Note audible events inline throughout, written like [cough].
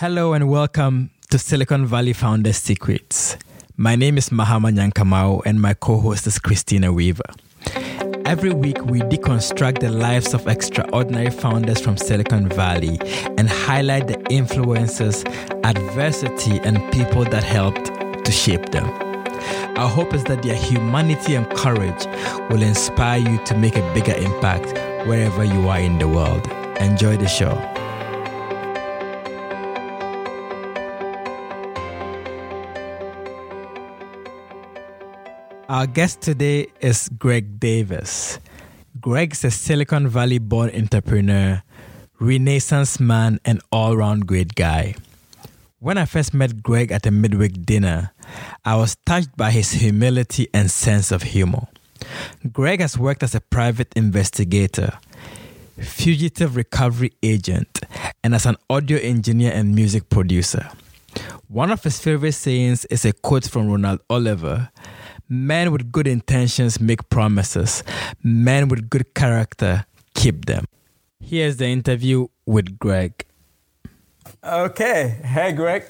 Hello and welcome to Silicon Valley Founders Secrets. My name is Mahama Nyankamau and my co-host is Christina Weaver. Every week we deconstruct the lives of extraordinary founders from Silicon Valley and highlight the influences, adversity and people that helped to shape them. Our hope is that their humanity and courage will inspire you to make a bigger impact wherever you are in the world. Enjoy the show. Our guest today is Greg Davis. Greg's a Silicon Valley born entrepreneur, renaissance man, and all round great guy. When I first met Greg at a midweek dinner, I was touched by his humility and sense of humor. Greg has worked as a private investigator, fugitive recovery agent, and as an audio engineer and music producer. One of his favorite sayings is a quote from Ronald Oliver Men with good intentions make promises, men with good character keep them. Here's the interview with Greg. Okay. Hey, Greg.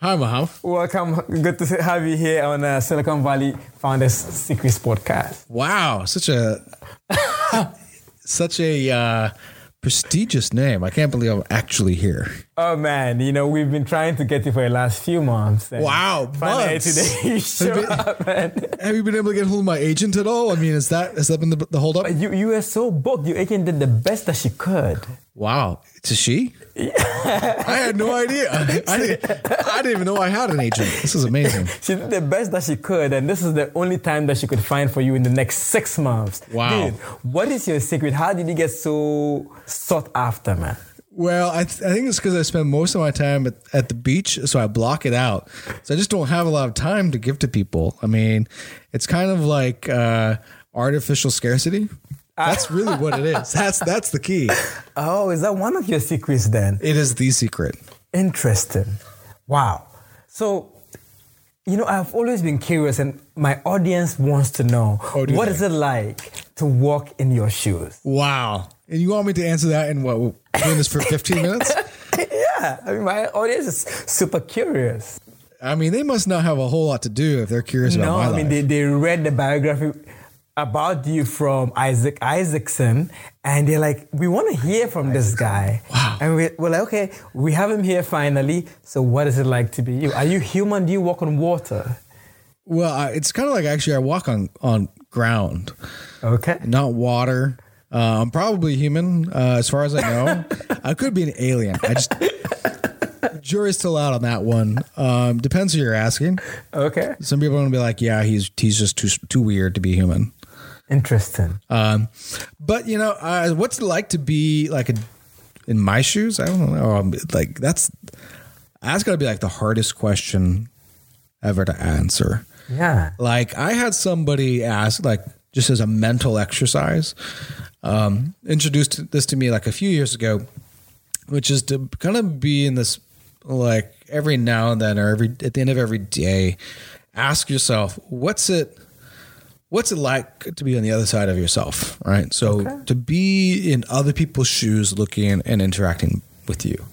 Hi, Maham. Welcome. Good to have you here on uh, Silicon Valley Founders Secrets podcast. Wow, such a [laughs] such a uh, prestigious name. I can't believe I'm actually here. Oh man, you know we've been trying to get you for the last few months. Wow, finally months. today [laughs] you show Have you- up, man. Have you been able to get hold of my agent at all? I mean, is that has that been the, the hold up? You you were so booked. Your agent did the best that she could. Wow, it's a she. I had no idea. I [laughs] didn't, I didn't even know I had an agent. This is amazing. [laughs] She did the best that she could, and this is the only time that she could find for you in the next six months. Wow. Dude, what is your secret? How did you get so sought after, man? Well, I, th- I think it's because I spend most of my time at, at the beach, so I block it out. So I just don't have a lot of time to give to people. I mean, it's kind of like uh, artificial scarcity. That's really what it is. That's that's the key. [laughs] Oh, is that one of your secrets then? It is the secret. Interesting. Wow. So, you know, I've always been curious, and my audience wants to know Oh, what they? is it like to walk in your shoes? Wow. And you want me to answer that in what? Doing this for 15 minutes? [laughs] yeah, I mean, my audience is super curious. I mean, they must not have a whole lot to do if they're curious about it. No, my I mean, life. they, they read the biography about you from Isaac Isaacson, and they're like, we want to hear from this guy. Wow. And we, we're like, okay, we have him here finally. So, what is it like to be you? Are you human? Do you walk on water? well, I, it's kind of like actually I walk on on ground, Okay. not water. Uh, I'm probably human, uh, as far as I know. [laughs] I could be an alien. I just jury's still out on that one. Um, depends who you're asking. Okay. Some people are gonna be like, "Yeah, he's he's just too too weird to be human." Interesting. Um, but you know, uh, what's it like to be like a, in my shoes? I don't know. Um, like that's that's got to be like the hardest question ever to answer. Yeah. Like I had somebody ask, like just as a mental exercise, um, introduced this to me like a few years ago, which is to kind of be in this like every now and then or every at the end of every day, ask yourself, what's it what's it like to be on the other side of yourself, right? So to be in other people's shoes, looking and interacting with you.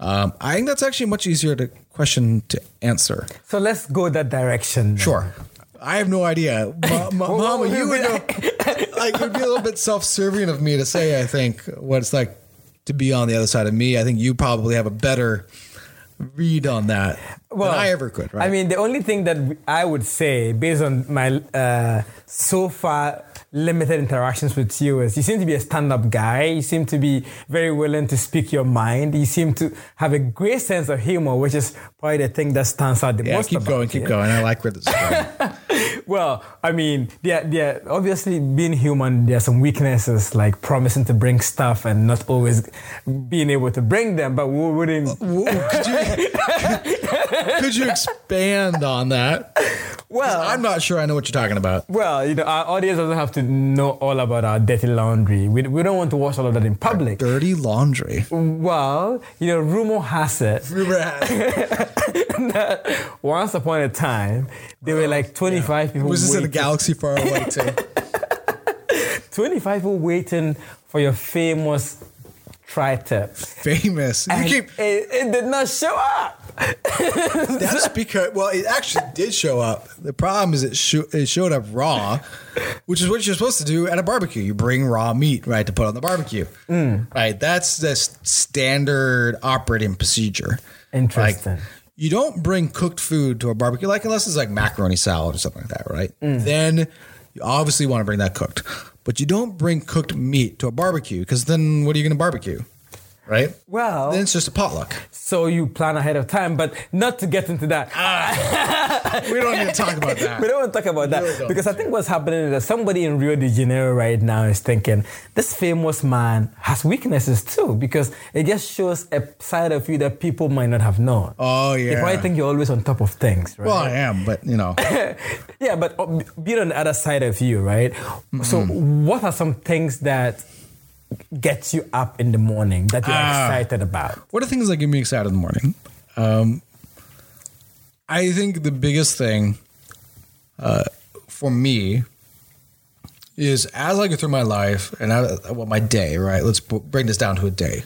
Um, I think that's actually much easier to question to answer. So, let's go that direction. then. Sure. I have no idea. [laughs] Ma- ma- Mama, you would know. [laughs] Like, it would be a little bit self serving of me to say, I think, what it's like to be on the other side of me. I think you probably have a better read on that than I ever could, right? I mean, the only thing that I would say, based on my uh, so far limited interactions with you, is you seem to be a stand-up guy. You seem to be very willing to speak your mind. You seem to have a great sense of humor, which is probably the thing that stands out the yeah, most. keep going, keep going. I like where this is going. [laughs] Well, I mean, they're, they're obviously being human, there are some weaknesses like promising to bring stuff and not always being able to bring them, but we wouldn't. Could, you, [laughs] could you expand on that? Well, I'm not sure I know what you're talking about. Well, you know, our audience doesn't have to know all about our dirty laundry. We, we don't want to watch all of that in public. Dirty laundry. Well, you know, rumor has it [laughs] Rumor has it. [laughs] that once upon a time, there were like 25 people Was this in a galaxy far away [laughs] too? 25 people waiting for your famous tri-tip. Famous. You keep it, it did not show up. [laughs] That's because well, it actually did show up. The problem is it, sho- it showed up raw, which is what you're supposed to do at a barbecue. You bring raw meat, right, to put on the barbecue. Mm. Right, that's the standard operating procedure. Interesting. Like, you don't bring cooked food to a barbecue, like unless it's like macaroni salad or something like that, right? Mm. Then you obviously want to bring that cooked, but you don't bring cooked meat to a barbecue because then what are you going to barbecue, right? Well- then it's just a potluck. So you plan ahead of time, but not to get into that. We don't need to talk about that. [laughs] We don't want to talk about that really because I think what's happening is that somebody in Rio de Janeiro right now is thinking this famous man has weaknesses too because it just shows a side of you that people might not have known. Oh They yeah. probably think you're always on top of things, right? Well, I am, but you know, [laughs] yeah, but uh, being on the other side of you, right? So, Mm-hmm. what are some things that gets you up in the morning that you're Ah. excited about? what are things that get me excited in the morning? Um, I think the biggest thing uh, for me is as I go through my life and I, well, my day, right? Let's b- bring this down to a day.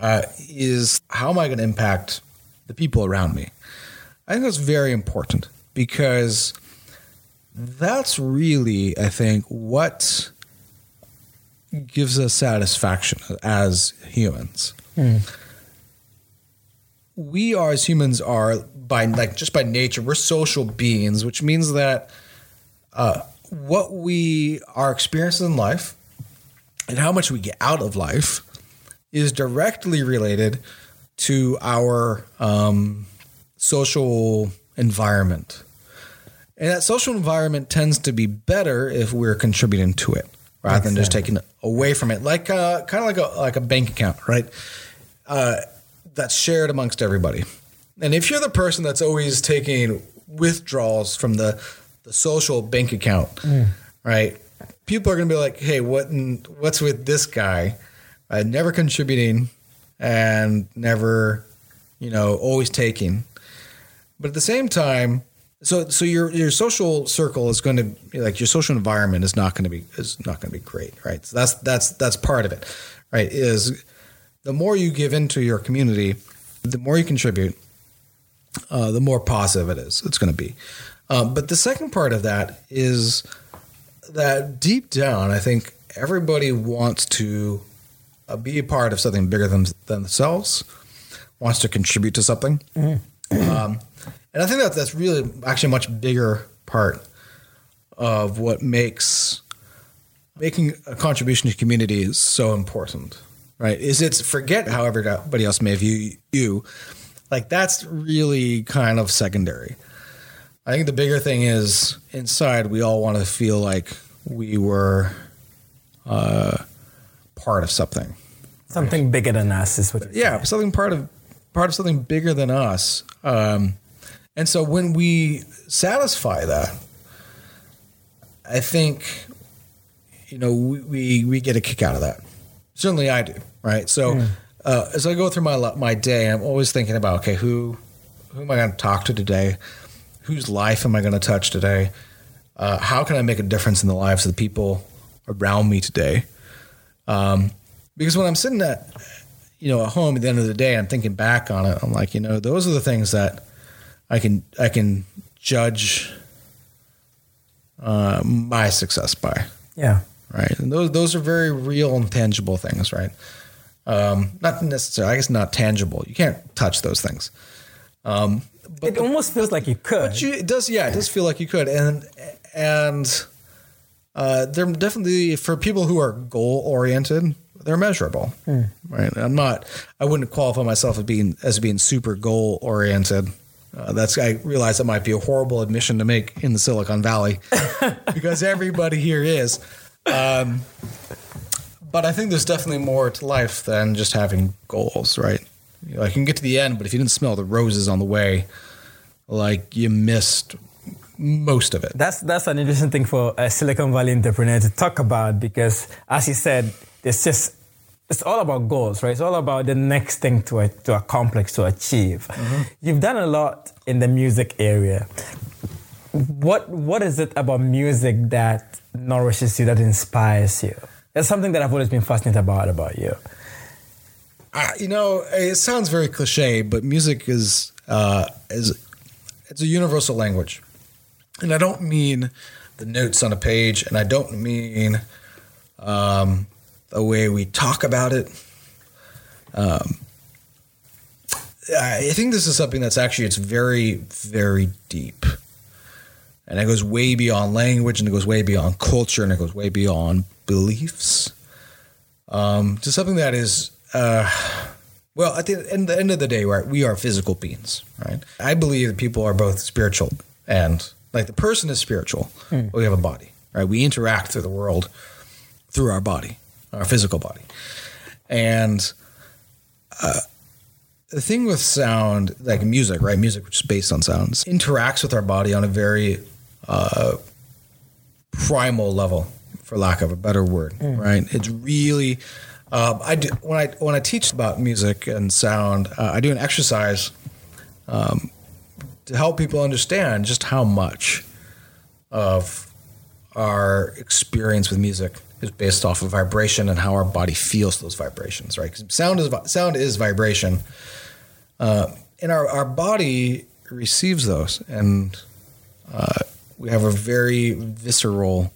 Uh, is how am I going to impact the people around me? I think that's very important because that's really, I think, what gives us satisfaction as humans. We are as humans are by like just by nature we're social beings, which means that uh, what we are experiencing in life and how much we get out of life is directly related to our um, social environment. And that social environment tends to be better if we're contributing to it rather than just taking away from it, like uh, kind of like a like a bank account, right? Uh, that's shared amongst everybody. And if you're the person that's always taking withdrawals from the the social bank account, right? People are going to be like, "Hey, what in, what's with this guy? Uh, never contributing and never, you know, always taking." But at the same time, so so your your social circle is going to be like your social environment is not going to be is not going to be great, right? So that's that's that's part of it, right? Is the more you give into your community, the more you contribute, uh, the more positive it is. It's going to be. Um, but the second part of that is that deep down, I think everybody wants to uh, be a part of something bigger than, than themselves, wants to contribute to something. Um, and I think that that's really actually a much bigger part of what makes making a contribution to community is so important, right? Is it's forget how everybody else may view you. Like that's really kind of secondary. I think the bigger thing is inside we all want to feel like we were uh, part of something. Something bigger than us is what. Yeah, something part of part of something bigger than us. Um, and so when we satisfy that, I think you know we, we we get a kick out of that. Certainly, I do. Right. So uh, as I go through my my day, I'm always thinking about okay, who who am I going to talk to today? Whose life am I going to touch today? Uh, how can I make a difference in the lives of the people around me today? Um, because when I'm sitting at you know at home at the end of the day, I'm thinking back on it. I'm like, you know, those are the things that I can I can judge uh, my success by Yeah. right? And those those are very real and tangible things, right? Um, not necessarily, I guess, not tangible. You can't touch those things. Um, but It almost feels like you could. but you, it does, yeah, it does feel like you could, and and uh, they're definitely for people who are goal oriented. They're measurable, right? I'm not. I wouldn't qualify myself as being as being super goal oriented. Uh, that's I realize that might be a horrible admission to make in the Silicon Valley [laughs] because everybody here is. Um, but I think there's definitely more to life than just having goals, right? You know, I can get to the end, but if you didn't smell the roses on the way, like you missed most of it. That's that's an interesting thing for a Silicon Valley entrepreneur to talk about because, as you said, it's just it's all about goals, right? It's all about the next thing to to accomplish to achieve. You've done a lot in the music area. What what is it about music that nourishes you, that inspires you? That's something that I've always been fascinated about about you. I, you know, it sounds very cliche, but music is uh, is it's a universal language, and I don't mean the notes on a page, and I don't mean um, the way we talk about it. Um, I think this is something that's actually it's very very deep, and it goes way beyond language, and it goes way beyond culture, and it goes way beyond beliefs. Um, to something that is uh, well, at the end, the end of the day, right, we are physical beings, right? I believe that people are both spiritual and like the person is spiritual. Mm. We have a body, right? We interact through the world through our body, our physical body, and uh, the thing with sound, like music, right? Music, which is based on sounds, interacts with our body on a very uh, primal level, for lack of a better word, mm. right? It's really um, I do, when I when I teach about music and sound, uh, I do an exercise um, to help people understand just how much of our experience with music is based off of vibration and how our body feels those vibrations. Right? Because sound is sound is vibration, uh, and our our body receives those, and uh, we have a very visceral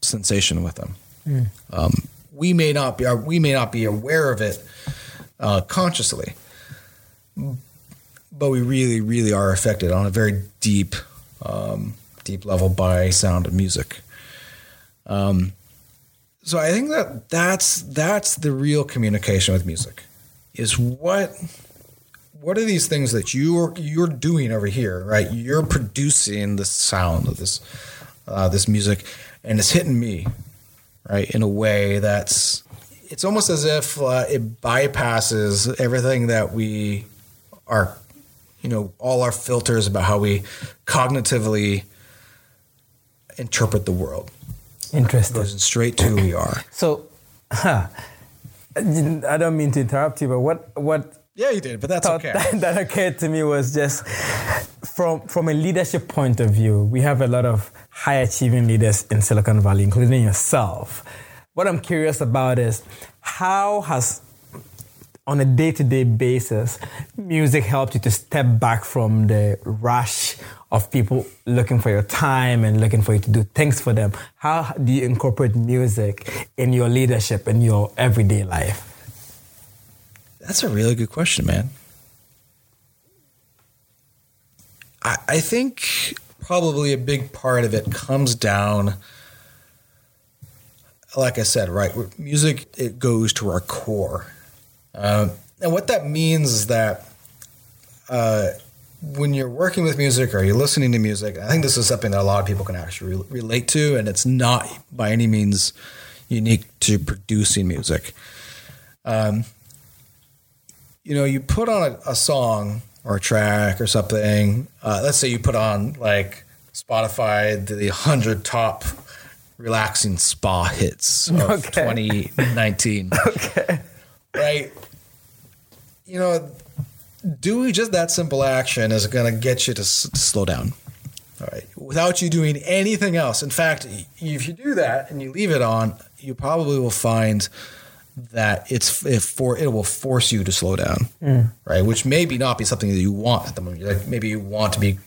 sensation with them. Mm. Um, we may not be we may not be aware of it uh, consciously, but we really, really are affected on a very deep, um, deep level by sound of music. Um, so I think that that's that's the real communication with music, is what what are these things that you're you're doing over here, right? You're producing the sound of this uh, this music, and it's hitting me right? In a way that's it's almost as if uh, it bypasses everything that we are, you know, all our filters about how we cognitively interpret the world. Interesting. Goes straight to who we are. So, huh, [laughs] I don't mean to interrupt you, but what what yeah, you did, but that's okay. That, [laughs] that, occurred to me was just from from a leadership point of view. We have a lot of high achieving leaders in Silicon Valley, including yourself. What I'm curious about is how has, on a day to day basis, music helped you to step back from the rush of people looking for your time and looking for you to do things for them? How do you incorporate music in your leadership in your everyday life? That's a really good question, man. I, I think probably a big part of it comes down like I said, right? Music it goes to our core, um, and what that means is that uh, when you're working with music or you're listening to music, I think this is something that a lot of people can actually re- relate to, and it's not by any means unique to producing music. Um, you know, you put on a, a song or a track or something. Uh, let's say you put on like Spotify the hundred top relaxing spa hits of okay. 2019. [laughs] okay. Right. You know, doing just that simple action is going to get you to, s- to slow down. All right. Without you doing anything else. In fact, if you do that and you leave it on, you probably will find that it's it for it will force you to slow down, mm. right? Which maybe not be something that you want at the moment. Like maybe you want to be,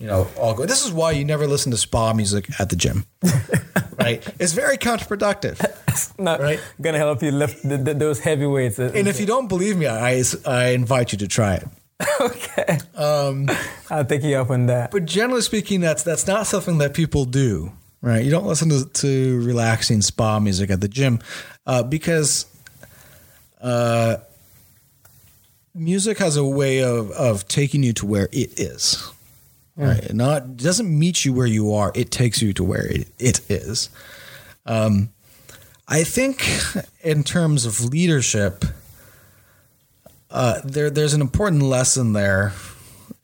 you know, all good. This is why you never listen to spa music at the gym, [laughs] right? It's very counterproductive. It's [laughs] not right? gonna help you lift the, the, those heavy weights. And if you don't believe me, I I invite you to try it. [laughs] okay. Um, I'll take you up on that. But generally speaking, that's that's not something that people do, right? You don't listen to, to relaxing spa music at the gym uh, because uh, music has a way of of taking you to where it is. Mm. Right, not doesn't meet you where you are. It takes you to where it, it is. Um, I think in terms of leadership, uh, there there's an important lesson there.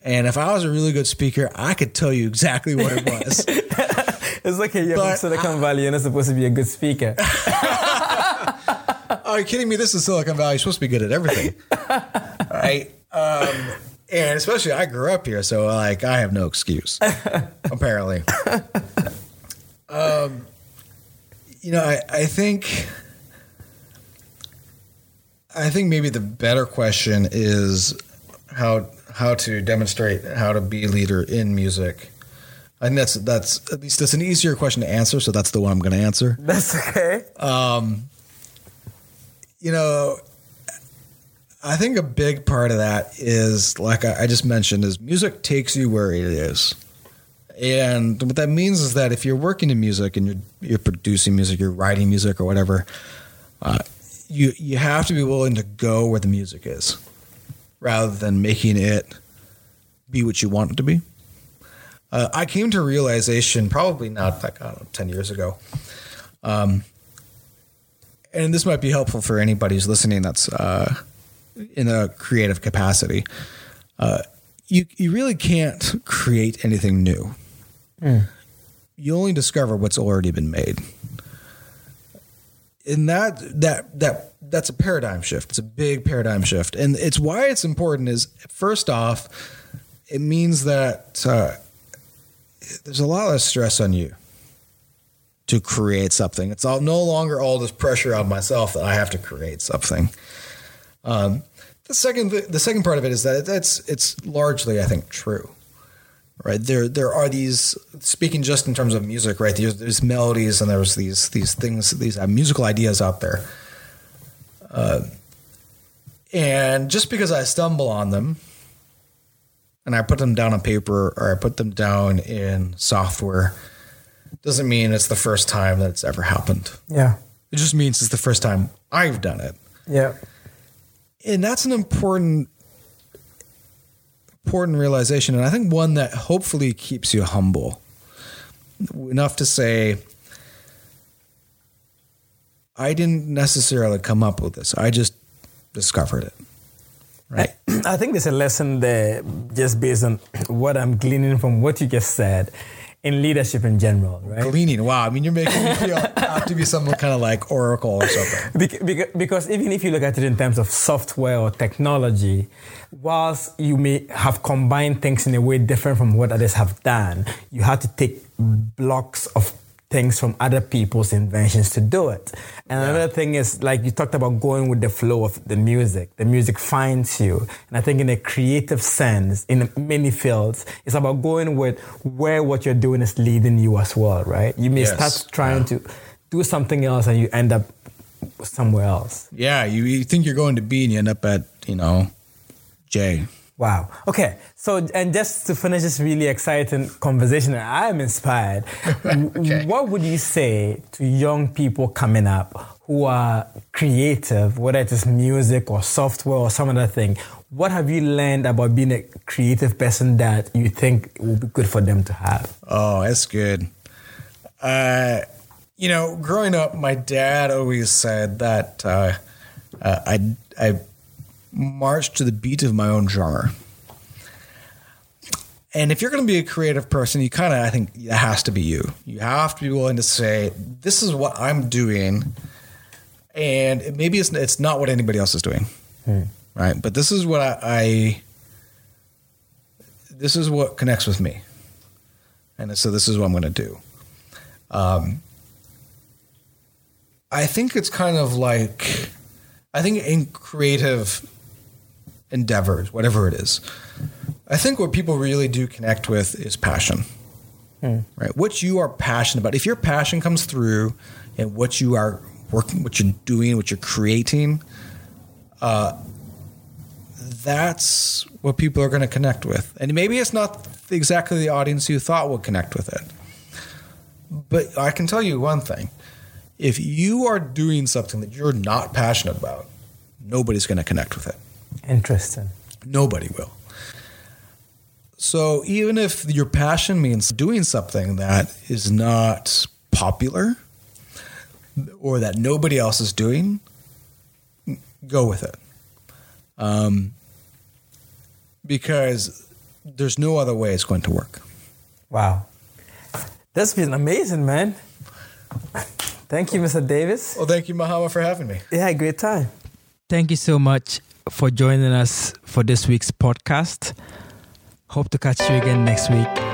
And if I was a really good speaker, I could tell you exactly what it [laughs] was. it's like you're from Silicon Valley. You're not supposed to be a good speaker. [laughs] Are you kidding me? This is Silicon Valley. You're supposed to be good at everything. [laughs] right? Um, and especially I grew up here, so like I have no excuse, [laughs] apparently. Um, you know, I, I think I think maybe the better question is how how to demonstrate how to be a leader in music. I think that's that's at least that's an easier question to answer, so that's the one I'm going to answer. That's okay. You know, I think a big part of that is like I, just mentioned is music takes you where it is. And what that means is that if you're working in music and you're you're producing music, you're writing music or whatever, uh, you you have to be willing to go where the music is, rather than making it be what you want it to be. Uh, I came to a realization probably not like I don't know ten years ago, um, and this might be helpful for anybody who's listening that's uh, in a creative capacity. Uh, you you really can't create anything new. You only discover what's already been made and that that that that's a paradigm shift. It's a big paradigm shift, and it's why it's important. Is first off, it means that uh, there's a lot less stress on you to create something. It's all no longer all this pressure on myself that I have to create something. Um, the second the second part of it is that it's it's largely I think true right? There there are these speaking just in terms of music right? There's, there's melodies and there's these these things these uh, musical ideas out there. Uh, and just because i stumble on them and i put them down on paper or i put them down in software doesn't mean it's the first time that it's ever happened. Yeah. it just means it's the first time i've done it. Yeah. And that's an important important realization. And i think one that hopefully keeps you humble enough to say i didn't necessarily come up with this. I just discovered it. Right. I [clears throat] think there's a lesson there just based on what I'm gleaning from what you just said in leadership in general, right? gleaning wow i mean you're making me feel have to be some kind of like oracle or something [laughs] Bec- bec- Because even if you look at it in terms of software or technology, whilst you may have combined things in a way different from what others have done, you have to take blocks of things from other people's inventions to do it. And another thing is, like you talked about going with the flow of the music. The music finds you. And I think in a creative sense, in many fields, it's about going with where what you're doing is leading you as well, right? You may Yes. start trying to do something else and you end up somewhere else. yeah you, you think you're going to b and you end up at you know j Wow. Okay. So, and just to finish this really exciting conversation, I am inspired. [laughs] Okay. What would you say to young people coming up who are creative, whether it is music or software or some other thing? What have you learned about being a creative person that you think will be good for them to have? Oh, that's good. Uh, you know, growing up, my dad always said that uh, uh, I I marched to the beat of my own drummer. And if you're going to be a creative person, you kind of I think it has to be you. You have to be willing to say, "This is what I'm doing," and maybe it's it's not what anybody else is doing, right? But this is what I, I this is what connects with me and so this is what I'm going to do. Um, I think it's kind of like, I think in creative endeavors, whatever it is, I think what people really do connect with is passion, right? What you are passionate about. If your passion comes through and what you are working, what you're doing, what you're creating, uh, that's what people are going to connect with. And maybe it's not exactly the audience you thought would connect with it. But I can tell you one thing if you are doing something that you're not passionate about, nobody's going to connect with it. Interesting. Nobody will. So even if your passion means doing something that is not popular or that nobody else is doing, go with it. Um, because there's no other way it's going to work. Wow. That's been amazing, man. Thank you, Mr. Davis. Well, thank you, Mahama, for having me. Yeah, great time. Thank you so much for joining us for this week's podcast. Hope to catch you again next week.